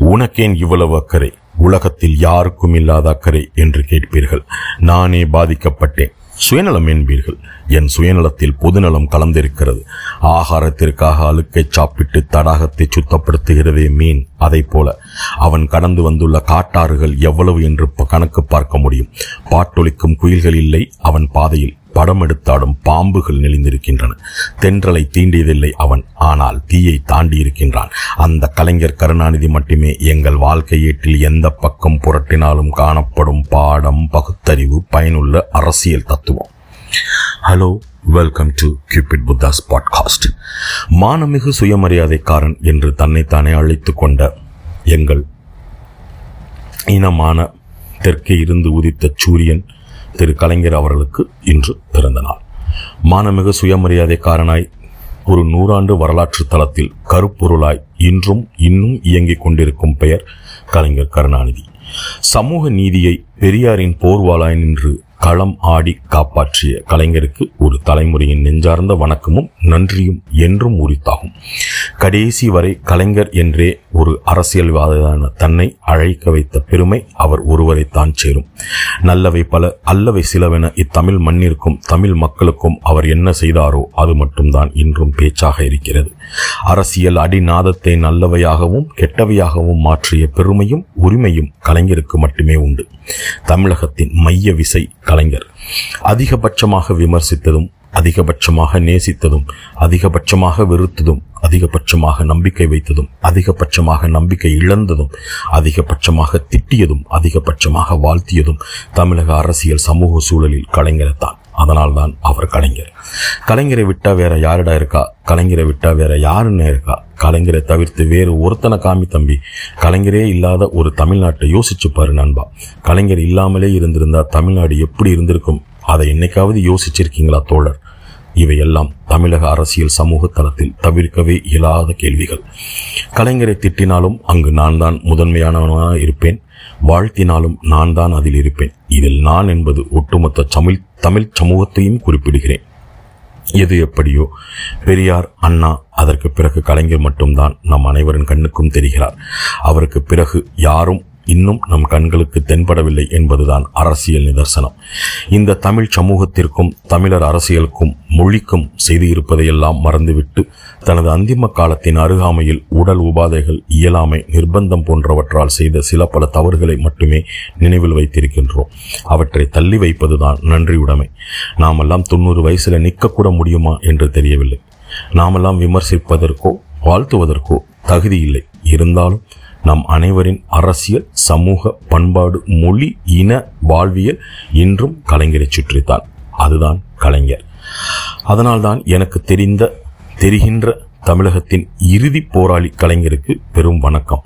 உனக்கேன் இவ்வளவு அக்கறை? உலகத்தில் யாருக்கும் இல்லாத அக்கறை என்று கேட்பீர்கள். நானே பாதிக்கப்பட்டேன். சுயநலம் என்பீர்கள். என் சுயநலத்தில் பொதுநலம் கலந்திருக்கிறது. ஆகாரத்திற்காக அழுக்கை சாப்பிட்டு தடாகத்தை சுத்தப்படுத்துகிறதே மீன். அதை போல அவன் கடந்து வந்துள்ள காட்டாறுகள் எவ்வளவு என்று ப- கணக்கு பார்க்க முடியும். பாட்டொலிக்கும் குயில்கள் இல்லை அவன் பாதையில். படம் எடுத்தாடும் பாம்புகள் நெளிந்திருக்கின்றன. தென்றலை தீண்டியதில்லை அவன். ஆனால் தீயை தாண்டி இருக்கின்றான் அந்த கலைஞர் கருணாநிதி மட்டுமே எங்கள் வாழ்க்கையீட்டில் எந்த பக்கம் புரட்டினாலும் காணப்படும் பாடம் பகுத்தறிவு பயனுள்ள அரசியல் தத்துவம். Hello welcome to Cupid Buddhas podcast மானமிகு சுயமரியாதைக்காரன் என்று தன்னைத்தானே அழைத்து கொண்ட எங்கள் இனமான தெற்கே இருந்து உதித்த சூரியன் திரு கலைஞர் அவர்களுக்கு இன்று பிறந்த நாள். மானமிகு சுயமரியாதைக்காரனாய் ஒரு நூறாண்டு வரலாற்று தளத்தில் கருப்பொருளாய் இன்றும் இன்னும் இயங்கிக் கொண்டிருக்கும் பெயர் கலைஞர் கருணாநிதி. சமூக நீதியை பெரியாரின் போர்வாளாய் நின்று களம் ஆடி காப்பாற்றிய கலைஞருக்கு ஒரு தலைமுறையின் நெஞ்சார்ந்த வணக்கமும் நன்றியும் என்றும் உரித்தாகும். கடைசி வரை கலைஞர் என்றே ஒரு அரசியல்வாதியான தன்னை அழைக்க வைத்த பெருமை அவர் ஒருவரைத்தான் சேரும். நல்லவை பல அல்லவை சிலவென இத்தமிழ் மண்ணிற்கும் தமிழ் மக்களுக்கும் அவர் என்ன செய்தாரோ அது மட்டும்தான் இன்றும் பேச்சாக இருக்கிறது. அரசியல் அடிநாதத்தை நல்லவையாகவும் கெட்டவையாகவும் மாற்றிய பெருமையும் உரிமையும் கலைஞருக்கு மட்டுமே உண்டு. தமிழகத்தின் மைய விசை கலைஞர். அதிகபட்சமாக விமர்சித்ததும் அதிகபட்சமாக நேசித்ததும் அதிகபட்சமாக வெறுத்ததும் அதிகபட்சமாக நம்பிக்கை வைத்ததும் அதிகபட்சமாக நம்பிக்கை இழந்ததும் அதிகபட்சமாக திட்டியதும் அதிகபட்சமாக வாழ்த்தியதும் தமிழக அரசியல் சமூக சூழலில் கலைஞர்தான் அதனால் தான் அவர் கலைஞர். கலைஞரை விட்டா வேற யாருடா இருக்கா? கலைஞரை விட்டா வேற யாருன்னு இருக்கா? கலைஞரை தவிர்த்து வேறு ஒருத்தனை காமி தம்பி கலைஞரே இல்லாத ஒரு தமிழ்நாட்டை யோசிச்சு பாரு நண்பா. கலைஞர் இல்லாமலே இருந்திருந்தா தமிழ்நாடு எப்படி இருந்திருக்கும்? அதை என்னைக்காவது யோசிச்சிருக்கீங்களா தோழர்? இவையெல்லாம் தமிழக அரசியல் சமூக தளத்தில் தவிர்க்கவே இயலாத கேள்விகள். கலைஞரை திட்டினாலும் அங்கு நான் தான் முதன்மையானவனாக இருப்பேன். வாழ்த்தினாலும் நான் தான் அதில் இருப்பேன். இதில் நான் என்பது ஒட்டுமொத்த தமிழ் தமிழ் சமூகத்தையும் குறிப்பிடுகிறேன். எது எப்படியோ பெரியார் அண்ணா அதற்கு பிறகு கலைஞர் மட்டும்தான் நம் அனைவரின் கண்ணுக்கும் தெரிகிறார். அவருக்கு பிறகு யாரும் இன்னும் நம் கண்களுக்கு தென்படவில்லை என்பதுதான் அரசியல் நிதர்சனம். இந்த தமிழ் சமூகத்திற்கும் தமிழர் அரசியலுக்கும் மொழிக்கும் செய்து இருப்பதையெல்லாம் மறந்துவிட்டு தனது அந்திம காலத்தின் அருகாமையில் உடல் உபாதைகள் இயலாமை நிர்பந்தம் போன்றவற்றால் செய்த சில பல தவறுகளை மட்டுமே நினைவில் வைத்திருக்கின்றோம். அவற்றை தள்ளி வைப்பதுதான் நன்றியுடைமை. நாமெல்லாம் தொண்ணூறு வயசுல நிற்கக்கூட முடியுமா என்று தெரியவில்லை. நாமெல்லாம் விமர்சிப்பதற்கோ வாழ்த்துவதற்கோ தகுதி இல்லை. இருந்தாலும் நம் அனைவரின் அரசியல் சமூக பண்பாடு மொழி இன வாழ்வியல் இன்றும் கலைஞரை சுற்றித்தான். அதுதான் கலைஞர். அதனால்தான் எனக்கு தெரிந்த தெரிகின்ற தமிழகத்தின் இறுதி போராளி கலைஞருக்கு பெரும் வணக்கம்.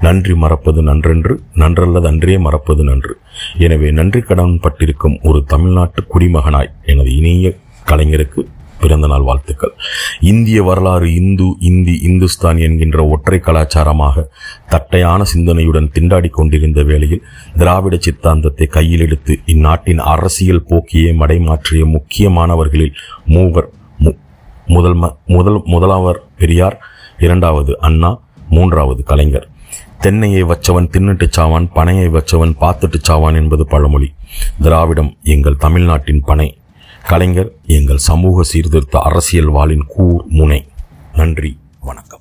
நன்றி மறப்பது நன்றென்று நன்றல்லது அன்றே மறப்பது நன்று. எனவே நன்றி கடன் பட்டிருக்கும் ஒரு தமிழ்நாட்டு குடிமகனாய் எனது இனிய கலைஞருக்கு பிறந்த நாள் வாழ்த்துக்கள். இந்திய வரலாறு இந்து இந்தி இந்துஸ்தான் என்கின்ற ஒற்றை கலாச்சாரமாக தட்டையான சிந்தனையுடன் திண்டாடி கொண்டிருந்த வேளையில் திராவிட சித்தாந்தத்தை கையில் எடுத்து இந்நாட்டின் அரசியல் போக்கியை மடைமாற்றிய முக்கியமானவர்களில் மூவர் மு- முதல் ம- முதல் முதலாவர் பெரியார் இரண்டாவது அண்ணா மூன்றாவது கலைஞர். தென்னையை வச்சவன் தின்னுட்டு சாவான் பனையை வச்சவன் பார்த்துட்டு சாவான் என்பது பழமொழி. திராவிடம் எங்கள் தமிழ்நாட்டின் பனை. கலைஞர் எங்கள் சமூக சீர்திருத்த அரசியல் வாளின் கூர் முனை. நன்றி வணக்கம்.